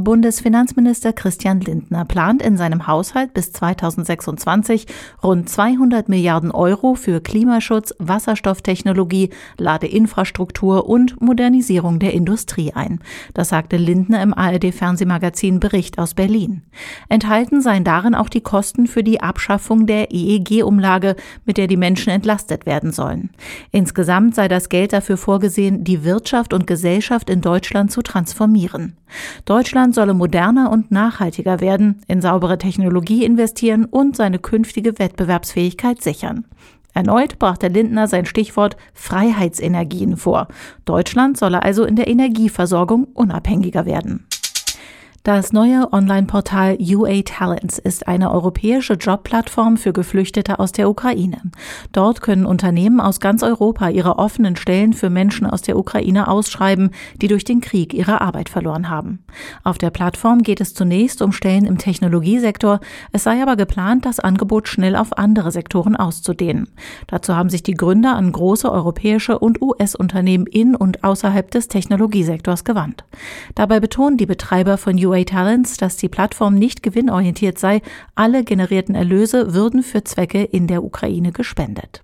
Bundesfinanzminister Christian Lindner plant in seinem Haushalt bis 2026 rund 200 Milliarden Euro für Klimaschutz, Wasserstofftechnologie, Ladeinfrastruktur und Modernisierung der Industrie ein. Das sagte Lindner im ARD-Fernsehmagazin Bericht aus Berlin. Enthalten seien darin auch die Kosten für die Abschaffung der EEG-Umlage, mit der die Menschen entlastet werden sollen. Insgesamt sei das Geld dafür vorgesehen, die Wirtschaft und Gesellschaft in Deutschland zu transformieren. Deutschland solle moderner und nachhaltiger werden, in saubere Technologie investieren und seine künftige Wettbewerbsfähigkeit sichern. Erneut brachte Lindner sein Stichwort Freiheitsenergien vor. Deutschland solle also in der Energieversorgung unabhängiger werden. Das neue Online-Portal UA Talents ist eine europäische Jobplattform für Geflüchtete aus der Ukraine. Dort können Unternehmen aus ganz Europa ihre offenen Stellen für Menschen aus der Ukraine ausschreiben, die durch den Krieg ihre Arbeit verloren haben. Auf der Plattform geht es zunächst um Stellen im Technologiesektor. Es sei aber geplant, das Angebot schnell auf andere Sektoren auszudehnen. Dazu haben sich die Gründer an große europäische und US-Unternehmen in und außerhalb des Technologiesektors gewandt. Dabei betonen die Betreiber von UA UA Talents, dass die Plattform nicht gewinnorientiert sei. Alle generierten Erlöse würden für Zwecke in der Ukraine gespendet.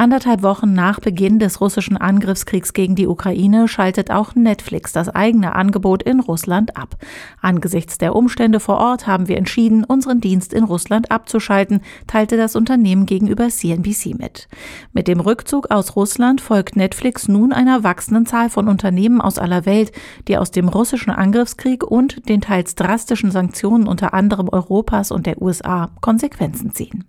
Anderthalb Wochen nach Beginn des russischen Angriffskriegs gegen die Ukraine schaltet auch Netflix das eigene Angebot in Russland ab. Angesichts der Umstände vor Ort haben wir entschieden, unseren Dienst in Russland abzuschalten, teilte das Unternehmen gegenüber CNBC mit. Mit dem Rückzug aus Russland folgt Netflix nun einer wachsenden Zahl von Unternehmen aus aller Welt, die aus dem russischen Angriffskrieg und den teils drastischen Sanktionen unter anderem Europas und der USA Konsequenzen ziehen.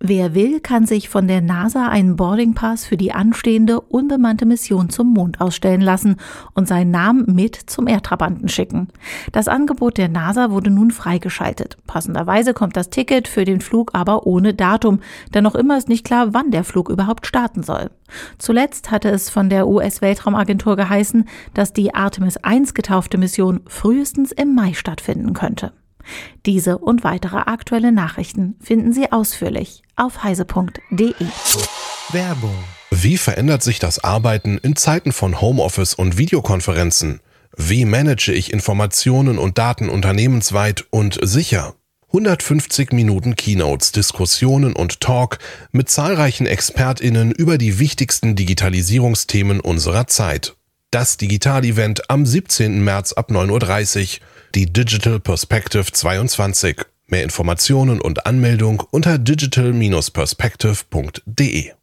Wer will, kann sich von der NASA einen Boarding Pass für die anstehende unbemannte Mission zum Mond ausstellen lassen und seinen Namen mit zum Erdtrabanten schicken. Das Angebot der NASA wurde nun freigeschaltet. Passenderweise kommt das Ticket für den Flug aber ohne Datum, denn noch immer ist nicht klar, wann der Flug überhaupt starten soll. Zuletzt hatte es von der US-Weltraumagentur geheißen, dass die Artemis 1 getaufte Mission frühestens im Mai stattfinden könnte. Diese und weitere aktuelle Nachrichten finden Sie ausführlich auf heise.de. Werbung. Wie verändert sich das Arbeiten in Zeiten von Homeoffice und Videokonferenzen? Wie manage ich Informationen und Daten unternehmensweit und sicher? 150 Minuten Keynotes, Diskussionen und Talk mit zahlreichen Expertinnen über die wichtigsten Digitalisierungsthemen unserer Zeit. Das Digital-Event am 17. März ab 9.30 Uhr die Digital Perspective 22. Mehr Informationen und Anmeldung unter digital-perspective.de.